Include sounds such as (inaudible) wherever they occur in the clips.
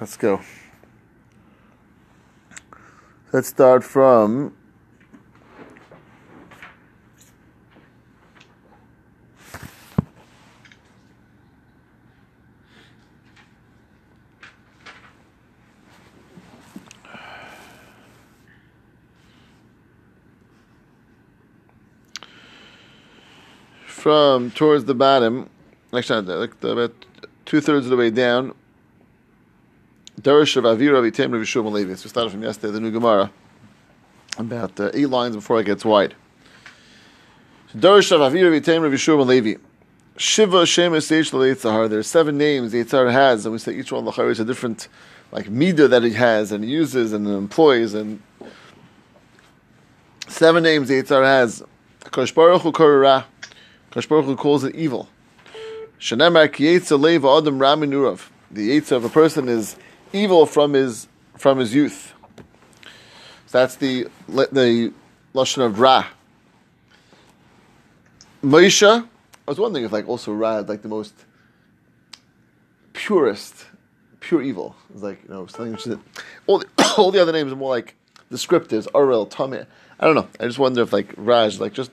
Let's go. Let's start from from towards the bottom, actually, like about two thirds of the way down. Darish of Avira Vitem Rav Yishua Levi. So we started from yesterday, the new Gemara, about uh, eight lines before it gets wide. Darish of Avira Vitem Rav Yishua Levi. Shiva Shemesh Eish Leitzahar. There are seven names the Yitzhar has, and we say each one Lachar is a different like midah that he has and uses and employs and seven names the Yitzhar has. Kosh Baruch Hu Korah. Kosh Baruch Hu calls it evil. Shanemar Kiyetza Leva Adam Rami Nurav. The Yitzhar of a person is evil from his from his youth. So that's the the lashon of Ra. Moshe. I was wondering if like also Ra is like the most purest, pure evil. It's like you know something which is all the, (coughs) all the other names are more like descriptives. Arel, Tameh. I don't know. I just wonder if like Raj like just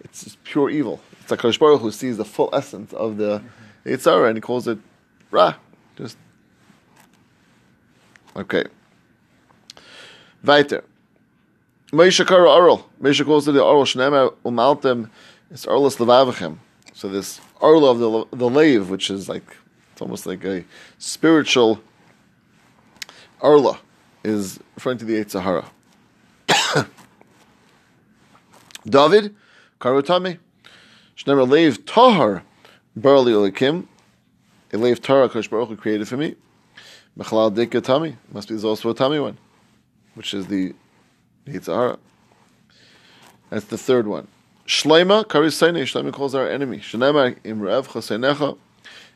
it's just pure evil. It's like Baruch who sees the full essence of the Yitzhara and he calls it Ra. Just Okay. Weiter. Moshe Kara Arel. Moshe calls it the Arel Shnema Umaltem. It's Arlus Levavichem. So this Arla of the the Lave, which is like it's almost like a spiritual Arla, is referring to the Yitzhara. (coughs) David Karutami. Shnemer Lev Tahar Barli Olikim. A Lev Tahar Kosh Baruch created for me. Mechalal Dika Tami. Must be also a Tami one, which is the Yitzhara. That's the third one. Shleima Karisayne. Shleima calls our enemy. Shnema Imrev.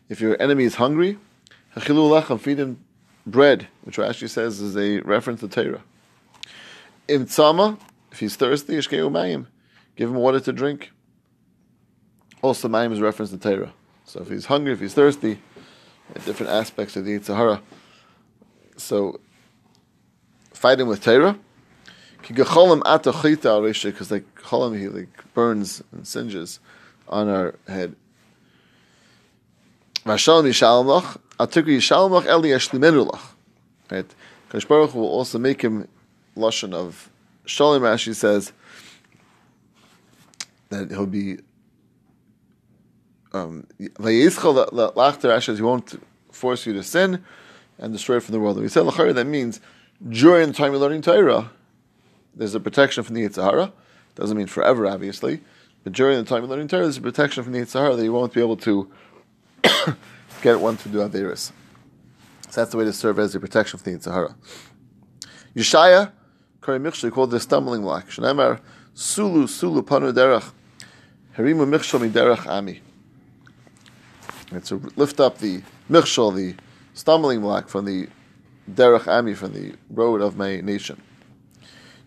If your enemy is hungry, Hachilu Lechem, feed him bread, which Rashi says is a reference to Torah. Im Tzama, if he's thirsty, Ishkeu Mayim, give him water to drink. Also, Mayim is reference to Torah. So if he's hungry, if he's thirsty, different aspects of the Yitzhahara. So, fight him with Torah. Because like cholam, he like burns and singes on our head. Vashalom yishalmach, atiku yishalmach eli yashlimenulach. Right? Kadosh Baruch will also make him lashon of Shalom. Rashi says that he'll be um, he won't force you to sin and destroy it from the world. And we said lachari that means during the time you're learning Torah, there's a protection from the Yitzhahara. Doesn't mean forever, obviously, but during the time you're learning Torah, there's a protection from the Yitzhahara that you won't be able to (coughs) get one to do Averis. So that's the way to serve as a protection from the Yitzhahara. Yeshaya, Kari Michshel, called the stumbling block. Shneimar, Sulu, Sulu, Panu Derech, Harimu Michshel Miderech Ami. And to lift up the Michshel, the stumbling block from the Derech Ami, from the road of my nation.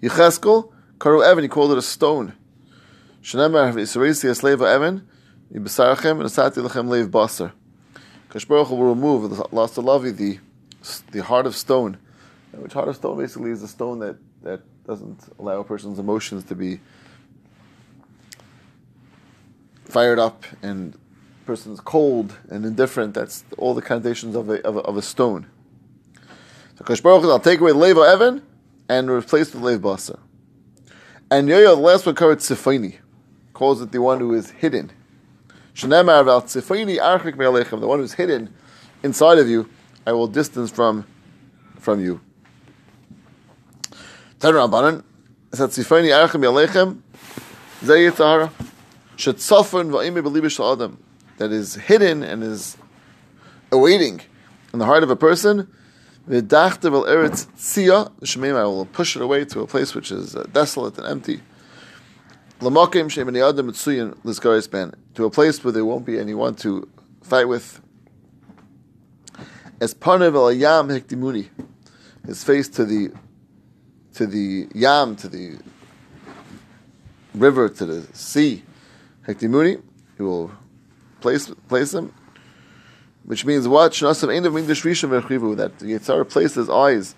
Yecheskel, Karu Evan, he called it a stone. Shneimar, Yisraisi, Esleva Evan, Yibasarachem, and Asati Lechem Leiv Basar. Kash Baruch will remove the lost Lavi, the the heart of stone, which heart of stone basically is a stone that, that doesn't allow a person's emotions to be fired up and person's cold and indifferent. That's all the connotations of a, of a, of a stone. So Kash Baruch I'll take away Levo Evan and replace with Lev Basar. And Yoyo, the last one covered Tzifani, calls it the one who is hidden. Shenemar about Tzifani Archik the one who's hidden inside of you, I will distance from from you. Tan Rabbanan, said Tzifani Archik Me'alechem, Zay Yitzhara, Shetzafon Va'ime Belibish Adam, that is hidden and is awaiting in the heart of a person, the I will push it away to a place which is uh, desolate and empty. To a place where there won't be anyone to fight with. As parnev el yam hekdimuni, his face to the to the yam, to the river, to the sea. Hekdimuni, he will place place him. which means what? V'Chivu, that the Yitzhar placed his eyes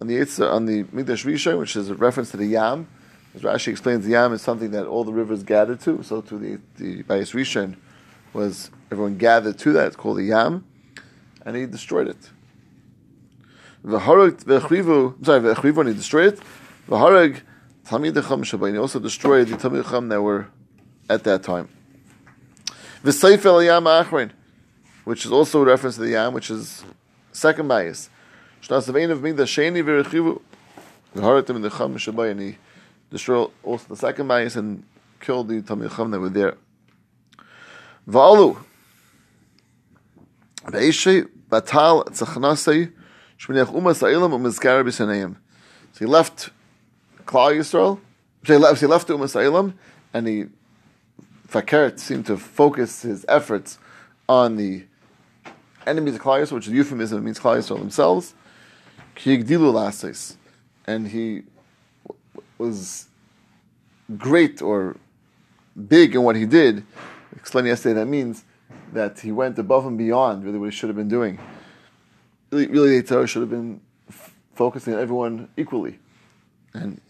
on the Yitzhar, on the Migdash Rishon, which is a reference to the Yam. As Rashi explains, the Yam is something that all the rivers gathered to, so to the, the Bayis Rishon was, everyone gathered to that, it's called the Yam, and he destroyed it. V'harag v'chrivu, sorry, and he destroyed it. V'harag he also destroyed the Talmidecham that were at that time. V'seif el Yam Achrein, which is also a reference to the Yam, which is second bias. Shnas Avein of Migdash Sheni v'rechivu, v'haratim the Cham Shabbat, and he destroyed also the second bias and killed the Talmidecham that were there. Va'alu, Be'eshe batal tzachnasei shminiach umas ha'ilam umizkar b'saneim. So he left Klal Yisrael, so he left, he left umas ha'ilam, and he Fakert seemed to focus his efforts on the enemies of Klal which is euphemism, means Yisrael themselves. And he was great or big in what he did. Explained yesterday that means that he went above and beyond really what he should have been doing. Really, the Torah should have been f- focusing on everyone equally. And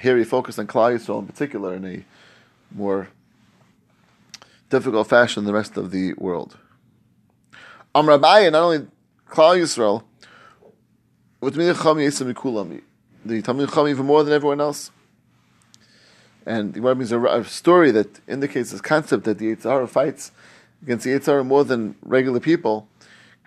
here he focused on Yisrael in particular in a more difficult fashion the rest of the world. Am Rabbi, not only Klal Yisrael, with me Yisam Mikulam, the Talmid Chacham even more than everyone else. And the Gemara brings a, story that indicates this concept that the Yitzhara fights against the Yitzhara more than regular people.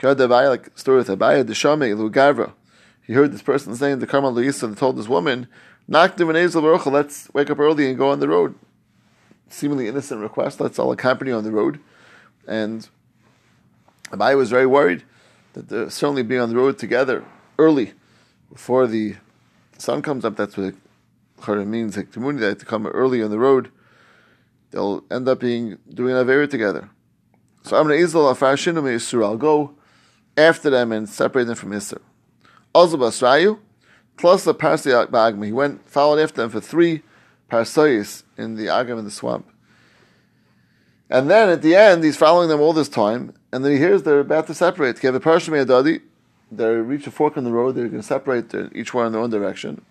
Like story with Abaye Deshame Gavra. He heard this person saying the Karma Luisa and told this woman, Knock the let's wake up early and go on the road. Seemingly innocent request, let's all accompany on the road. And Abaye was very worried that certainly be on the road together early before the sun comes up. That's what it means, like that to come early on the road. They'll end up being doing Avera together. So I'm going to I'll go after them and separate them from Isser. Also Basrayu, plus the Parsi Agma. He went, followed after them for three Parsayis in the Agam in the swamp. And then at the end, he's following them all this time, and then he hears they're about to separate. They they reach a fork in the road, they're going to separate, each one in their own direction.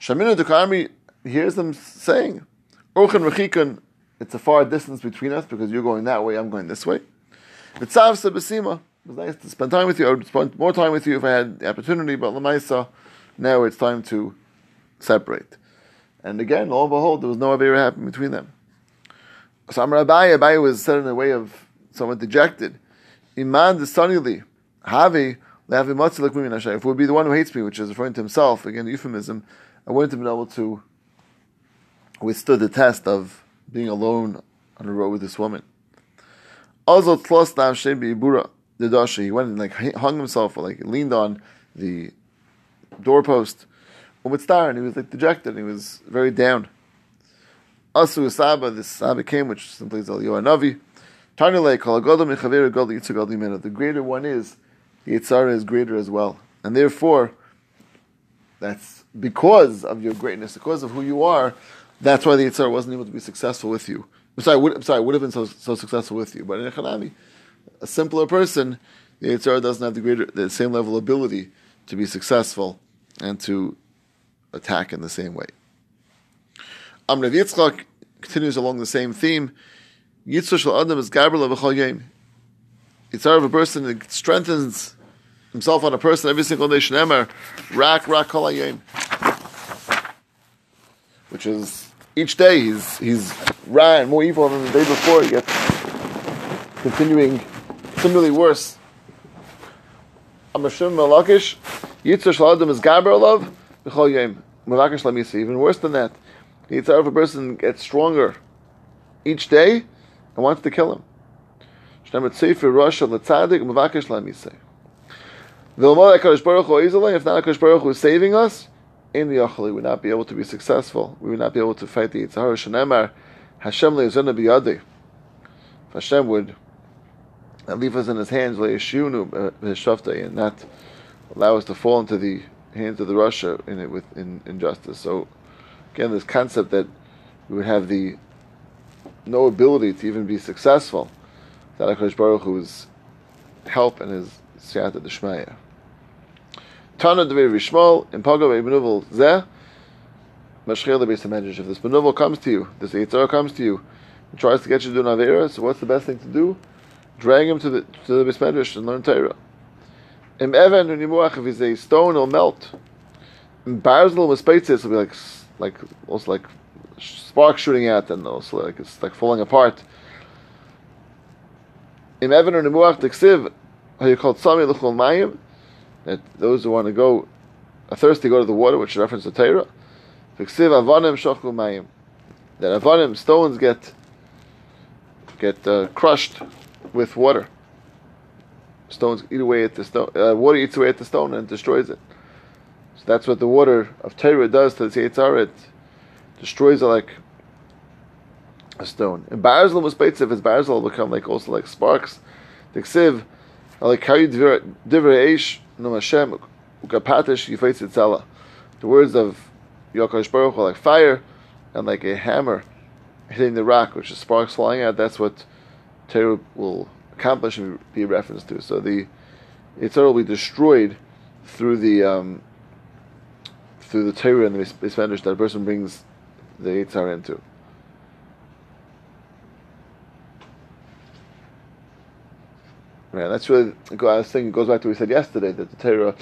Shamina Dukarmi hears them saying, Urchan Rechikun, it's a far distance between us because you're going that way, I'm going this way. Mitzav Sabasima, it was nice to spend time with you. I would spend more time with you if I had the opportunity, but Lamaisa, now it's time to separate. And again, lo and behold, there was no Avera happening between them. So Amar Abaye, Abaye was said in a way of somewhat dejected. Iman desanili, Havi, if it would be the one who hates me, which is referring to himself, again, euphemism, I wouldn't have been able to withstood the test of being alone on the road with this woman. Also, the dashi. He went and like hung himself, or like leaned on the doorpost. And he was like dejected. He was very down. Asu Saba, this Saba came, which simply is Al Navi. The greater one is, the Yitzhara is greater as well. And therefore, that's because of your greatness, because of who you are, that's why the Yitzhara wasn't able to be successful with you. I'm sorry, would, I'm sorry, would have been so, so successful with you. But in Echanami, a simpler person, the Yitzhar doesn't have the greater, the same level of ability to be successful and to attack in the same way. Amr Yitzchak continues along the same theme. Shel Adam is Gabriel of Yom. Yitzhar of a person that strengthens himself on a person every single day. Shnemer, rak rak kol which is each day he's he's ran more evil than the day before. Gets continuing similarly worse. Amashim Malakish, Yitzhar Shaladim is Gaber love, Even worse than that. The Yitzhar of a person gets stronger each day and wants to kill him. If not HaKadosh Baruch Hu is saving us, in the Yachali, we would not be able to be successful. We would not be able to fight the Yitzhar. Shanemar, Hashem. If Hashem would leave us in His hands, b'shaftai, and not allow us to fall into the hands of the Russia in it with in injustice. So again, this concept that we would have the no ability to even be successful, that Hakadosh Baruch Hu is help and his siyata d'shmaya. Tana Devir Vishmol, in Pagav Benuvel Zeh, Mashchel the Beis. If this Benuvel comes to you, this Yitzhar comes to you, and tries to get you to do Navera, so what's the best thing to do? Drag him to the to the Beis and learn Torah. Im Even and Yimuach, if he's a stone, it'll melt. In Barzel Mispeitzis, it'll be like, like, also like sparks shooting out, and also like it's like falling apart. Im Even and Yimuach, Teksiv, how you called Sami Luchol Mayim, that those who want to go are thirsty go to the water, which reference to Torah. V'ksiv avanim shochu mayim. That avanim stones get get uh, crushed with water. Stones eat away at the stone. Uh, water eats away at the stone and destroys it. So that's what the water of Torah does to the Yitzhar. It destroys it like a stone. In Barzal was if it's Barzal will become like also like sparks. The ksiv, like how you. The words of Yokash Baruch are like fire and like a hammer hitting the rock, which is sparks flying out. That's what Torah will accomplish and be a reference to. So the Yitzhar will be destroyed through the um, through the Torah and the Misvendish that a person brings the Yitzhar into. Right, that's really. I was thinking. It goes back to what we said yesterday that the Torah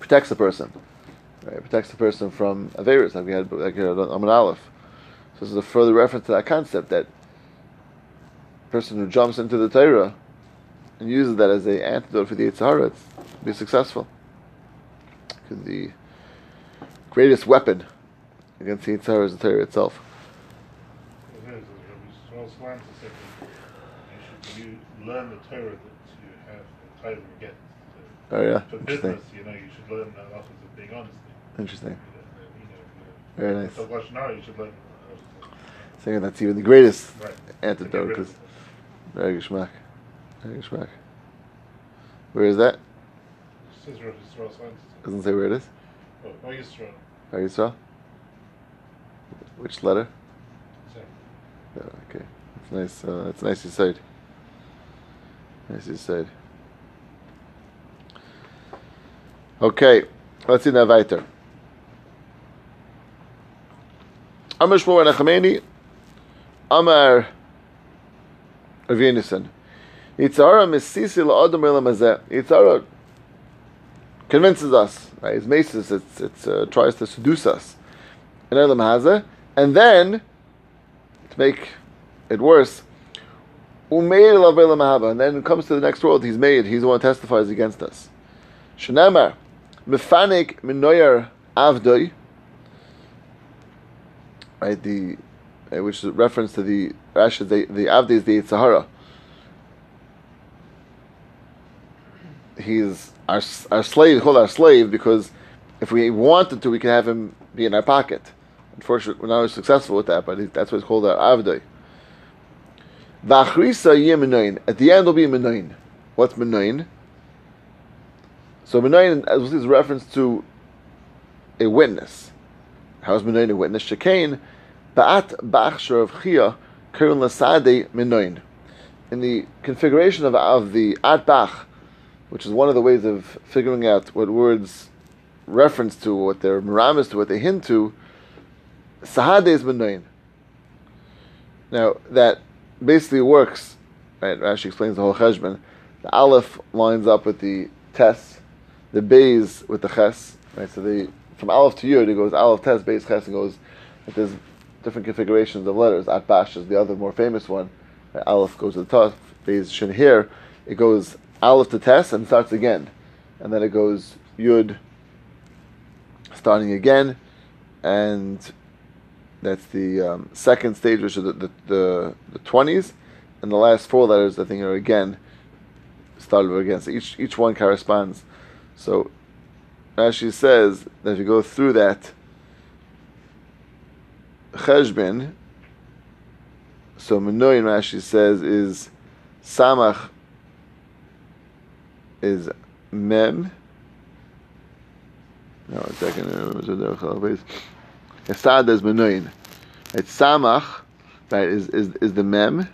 protects the person. Right, it protects the person from averus, like we had like Amun Aleph. So this is a further reference to that concept that person who jumps into the Torah and uses that as a antidote for the Yitzhara, be successful. Because the greatest weapon against the Yitzhara is the Torah itself. You learn the Torah that you have the Torah get. Oh yeah, For business, you know, you should learn the lessons of being honest. Interesting. Very nice. So you should learn. Saying that's even the greatest Right. antidote. Get rid of Is very geschmack. Very geschmack. Where is that? it. Says Rav Yisrael Science. Doesn't say where it is. Oh, oh, Yisrael. Which letter? Yeah, okay. It's nice. Uh, it's nice you said. Nice you said. Okay, let's see now weiter. Amar Shmuel Nachameni, Amar Rav Yenison. Yitzhara elam hazeh. Yitzhara convinces us, right? His maces, it's, it's, uh, tries to seduce us elam hazeh, and then, to make it worse, and then it comes to the next world, he's made, he's the one who testifies against us. Shenamar, mefanik minoyer avdoi, right? The Uh, which is a reference to the Rashi, the the Avdi is the Sahara. He's our our slave, called our slave because if we wanted to, we could have him be in our pocket. Unfortunately, we're not successful with that, but that's what it's called our Avdi. V'achrisa. At the end, will be minoin. What's minoin? So see, is reference to a witness. How is minoin a witness? Shekain, ba'at ba'achshar of chia, kurun lasade minoin. In the configuration of, of the at bach, which is one of the ways of figuring out what words reference to, what they're miramis to, what they hint to, sahade is minoin. Now, that basically works, right? Rashi explains the whole cheshbon. The aleph lines up with the tes, the bays with the ches, right? So the from aleph to yud, it goes aleph, tes, bays, ches, and goes. Different configurations of letters. At bash is the other more famous one. Aleph goes to the top, bays shin here. It goes aleph to tes and starts again, and then it goes yud, starting again, and that's the um, second stage, which is the the, the, the 20s, and the last four letters, I think, are again started over again. So each each one corresponds. So Rashi says that if you go through that cheshbin, so Menoin Rashi says is samach is mem. No, a second. Esad is Menoin. It's samach, right? Is is is the mem.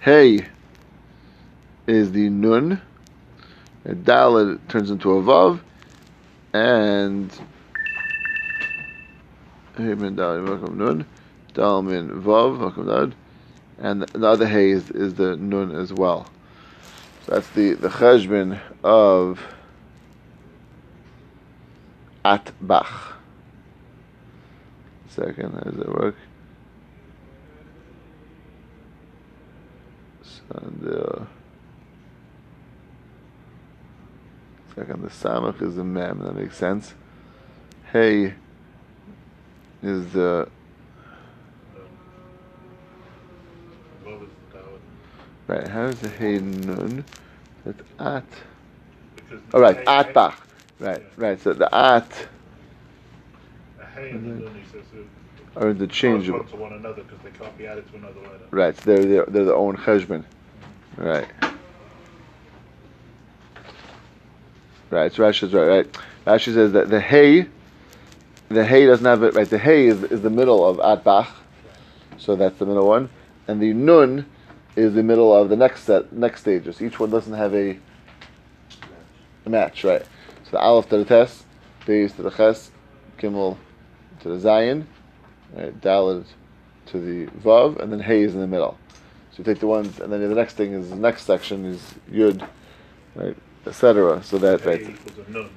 Hey is the nun. Dalet turns into a vav, and Hey min Dalet welcome nun. Dal min vav welcome Dad, and the other hay is, is the nun as well. So that's the the cheshbon of Atbach. Second, how does it work? The second, the samach is the mem. That makes sense. Hey is the What was that? right. How is the hey nun? That's at. All right, hey- atbach. Right, right. So the at A hey the nun, he says, uh, are interchangeable. to one another because they can't be added to another letter. Right, so they're, they're, they're their own cheshbon. Right. Right, so Rashi is right, right. Rashi says that the hay, the hay doesn't have it, right, the hay is, is the middle of Atbach, so that's the middle one, and the nun is the middle of the next set, next stages. Each one doesn't have a, a match, right. So the Aleph to the Tes, Beis to the Ches, Gimel to the Zion, right, Dalet to the Vav, and then Hay is in the middle. So you take the ones, and then the next thing is the next section is Yud, right, etc. So that right, equals a nun.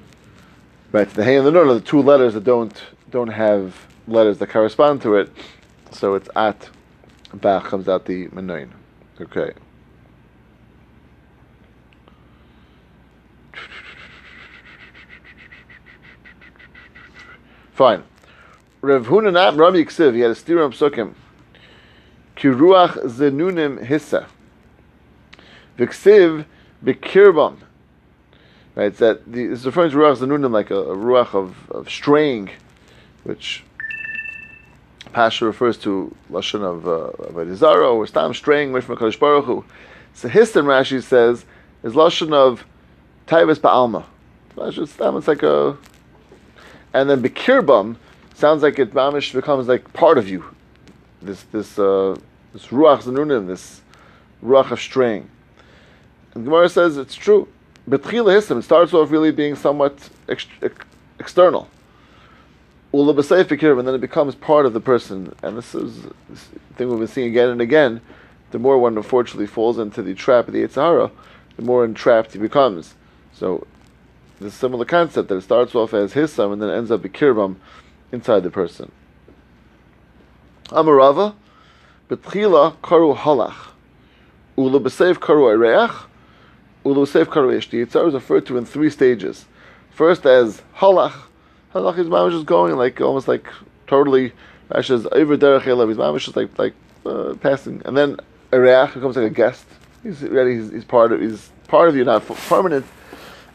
Right. The Hay and the Nun are the two letters that don't don't have letters that correspond to it. So it's at Bach comes out the Menuin. Okay. Fine. Rav Hunan Rabbi Ksiv, he had a steer Psukim. Kiruach zenunim hissa. V'ksiv b'kirbam. Right, it's that the, it's referring to ruach zenunim like a, a ruach of, of straying, which Pasha refers to lashon of uh, of a or stam straying away from Hakadosh Baruch Hu. So Histon Rashi says is lashon of taivas ba'alma. Stam it's like a, and then b'kirbam sounds like it mamish becomes like part of you. This this uh, this ruach zenunim, this ruach of straying. And Gemara says it's true. Betchila it starts off really being somewhat ex- ex- external. Ula and then it becomes part of the person. And this is this thing we've been seeing again and again. The more one unfortunately falls into the trap of the Yitzhara, the more entrapped he becomes. So, the similar concept that it starts off as hissam and then ends up b'kirbam inside the person. Amarava, betchila karu halach, ula b'seif karu ereach, ulu seif karuish. The Yitzhar is referred to in three stages. First as halach. Halach is mamish is going like almost like totally Rasha's over derech elav. His mamish is like like uh, passing, and then ereach becomes like a guest. He's ready. He's, he's part of. He's part of you, not permanent.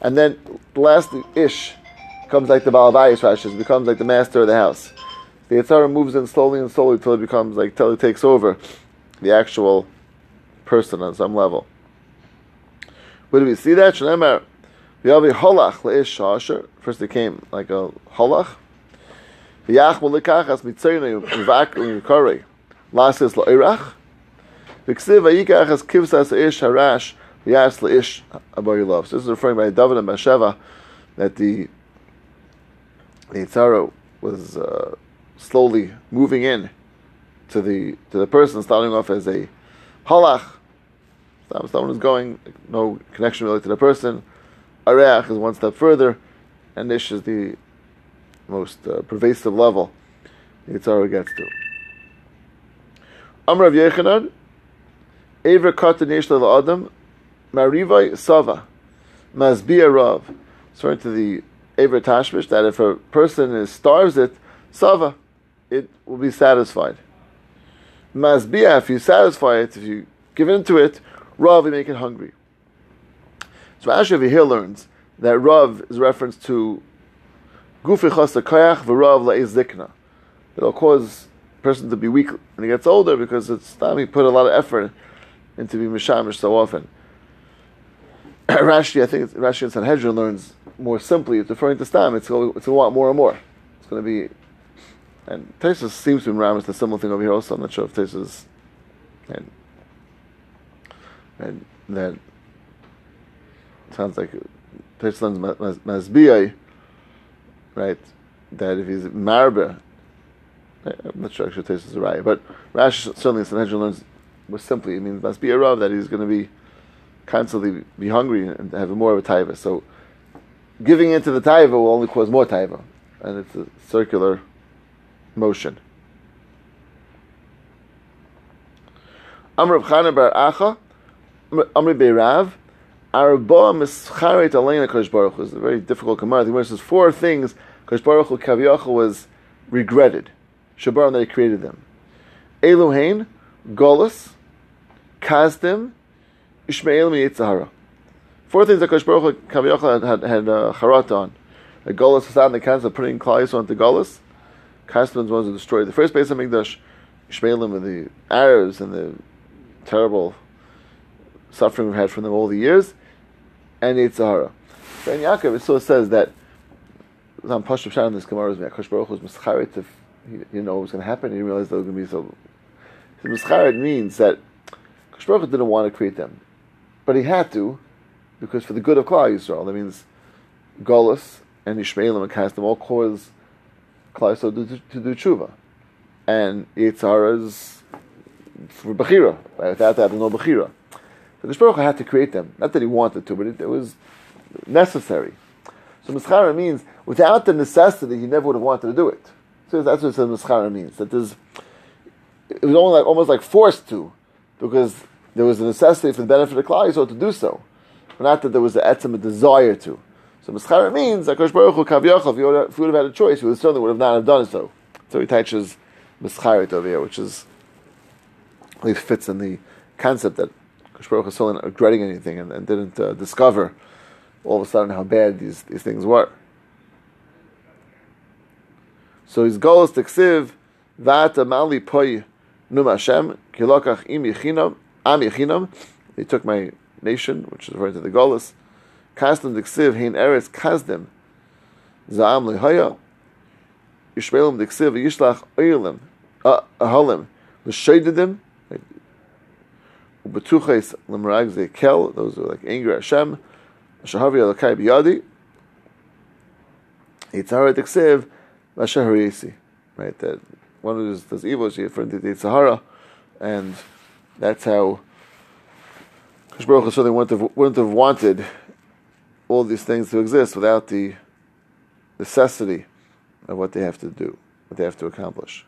And then lastly, ish comes like the balabayis. Rasha's becomes like the master of the house. The Yitzhar moves in slowly and slowly till it becomes like till it takes over the actual person on some level. Where do we see that? Shneimar, v'yavi holach leish shasher. First it came like a holach. V'yach molikachas mitzaynu v'ak l'yukari. Lasis lo'irach. V'ksiv v'yikachas kivsas ish harash v'yas leish abayilov. So this is referring by David and Bathsheba that the the Yitzhara was uh, slowly moving in to the to the person, starting off as a halach. Someone is going, no connection really to the person. Areach is one step further, and Ish is the most uh, pervasive level the Yitzhara gets to. Amr of Yechanan, Ever katan yesh adam, marivai sava, mazbia rav. Referring to the Ever tashmish, that if a person is, starves it, sava, it will be satisfied. Mazbia, if you satisfy it, if you give into it, Rav, you make it hungry. So Rashi over here learns that Rav is a reference to Gufi chasa koyach v'Rav la'iz. It'll cause a person to be weak when he gets older because it's time he put a lot of effort into being mishamish so often. (clears throat) Rashi, I think it's, Rashi and Sanhedrin learns more simply. It's referring to stam. It's going, it's going to want more and more. It's going to be, and Tesis seems to be ramus the similar thing over here. Also, I'm not sure if Tesis and that sounds like Tetzlan's Masbiyai, right? That if he's Marbe, I'm not sure actually Tetzlan's right, but Rash certainly Sanhedrin learns was simply it means must be a rav that he's going to be constantly be hungry and have more of a taiva. So giving into the taiva will only cause more taiva, and it's a circular motion. Amr Chana Bar Acha, Amr Beirav, Arba Mischaret Alein Kodesh Baruch Hu. It's a very difficult Gemara. The Gemara says four things Kodesh Baruch Hu was regretted. Shabar that he created them. Eluhain, Golus, Kazdim, Ishmael Yitzhara. Four things that Kodesh Baruch Hu had, had, had uh, on. The Golus was out in the concept of putting Klai onto Golus. Kazdim was to destroy the first base of Mikdash. Ishmaelim and the Arabs and the terrible suffering we've had from them all the years, and Yitzhara. So in Yaakov, it so says that on Pashup Shan in this Gemara is Akash Baruch was mischarit if he didn't know what was going to happen. He didn't realize that was going to be so. Mischarit means that Akash Baruch didn't want to create them, but he had to because for the good of Klal Yisrael. That means Golas and Ishmaelim and Kasdim all cause Klal Yisrael to, to, to do tshuva, and Yitzhara's for Bechira. Without that, there's no Bechira. The Baruch had to create them. Not that he wanted to, but it, it was necessary. So Mischara means without the necessity, he never would have wanted to do it. So that's what Mischara means. That there's, it was only like, almost like forced to, because there was a necessity for the benefit of Klal Yisrael to do so. But not that there was the etzem, a desire to. So Mischara means that Kosh Baruch Hu if he would have had a choice, he would certainly would have not have done so. So he touches Mischara over here, which is, at least fits in the concept that Baruch was still regretting anything and, and didn't uh, discover all of a sudden how bad these, these things were. So his goal is to ksiv vata mali poi num Hashem kilokach im yichinam am yichinam. He took my nation, which is referring to the Golas. Kasdim diksiv hein eretz kasdim zaam lehaya. Yishmelim diksiv yishlach oilim ahalim l'sheididim Ubetuches lemrag zekel, those are like anger Hashem. Shahavi alakai biyadi. Yitzhara teksev v'shaharisi. Right, that one of those, those evils she referred to the Yitzhara, and that's how Kosh Baruch Hu certainly wouldn't have, wouldn't have wanted all these things to exist without the necessity of what they have to do, what they have to accomplish.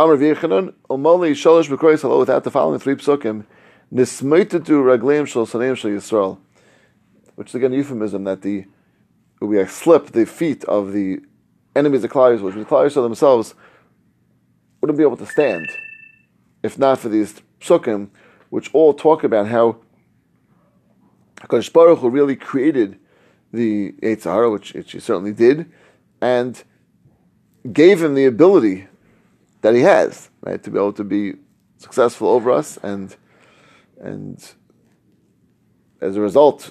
Amr v'yechanon, umoli shalosh halo, without the following three psukim, nismeitetu ragleim shal saneim shal Yisrael, which is again a euphemism that the, we slipped the feet of the enemies of Klal which the Klal themselves wouldn't be able to stand if not for these psukim, which all talk about how HaKadosh Baruch Hu really created the Eitzahara, which, which he certainly did, and gave him the ability that he has, right, to be able to be successful over us, and and as a result,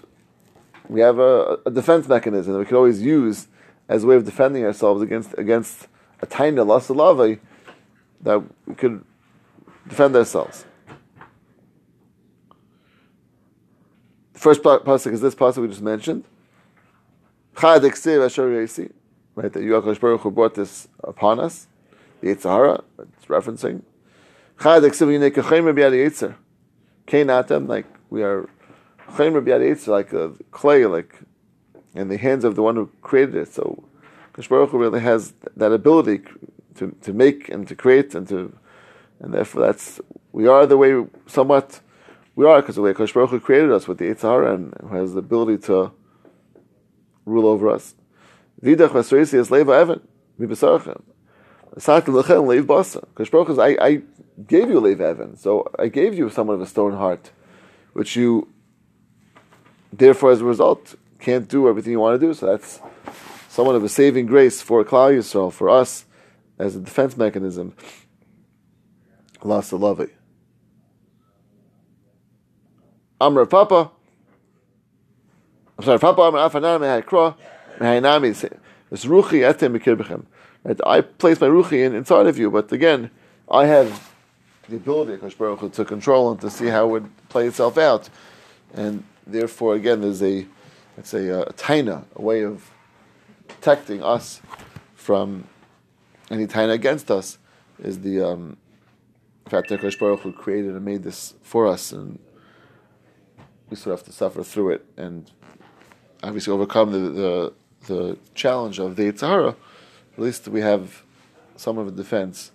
we have a, a defense mechanism that we can always use as a way of defending ourselves against against a tiny loss lava that we could defend ourselves. The first pasuk is this pasuk we just mentioned. Right, that Yuakash Baruch Hu brought this upon us the Yitzhara, it's referencing. Like we are like a clay, like in the hands of the one who created it. So Kosh Baruch really has that ability to, to make and to create and to, and therefore that's, we are the way somewhat we are because the way Kosh Baruch created us with the Yitzhara and has the ability to rule over us. Vidach Vasrisi is Leva Evan, Mibasarchem. Because Baruch I, I gave you Lev Evan, so I gave you somewhat of a stone heart, which you, therefore, as a result, can't do everything you want to do. So that's somewhat of a saving grace for Klal Yisrael, for us, as a defense mechanism. Love it. Amr Papa. I'm sorry, Papa Amr Afanam Mehakra Mehainami. It's Ruchi Etem Bekirbechem. Right? I place my ruchi in inside of you, but again, I have the ability Kosh Baruch Hu to control and to see how it would play itself out. And therefore, again, there's a, let's say, a, a taina, a way of protecting us from any taina against us, is the um, fact that Kosh Baruch Hu created and made this for us, and we sort of have to suffer through it and obviously overcome the, the, the challenge of the Yitzhara. At least we have some of a defense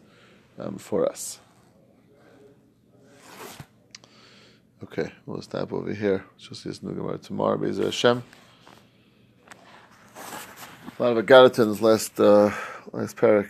um, for us. Okay, we'll stop over here. She'll see us Nugamar tomorrow. Bezer Hashem. A lot of Agadatins last uh, last parak.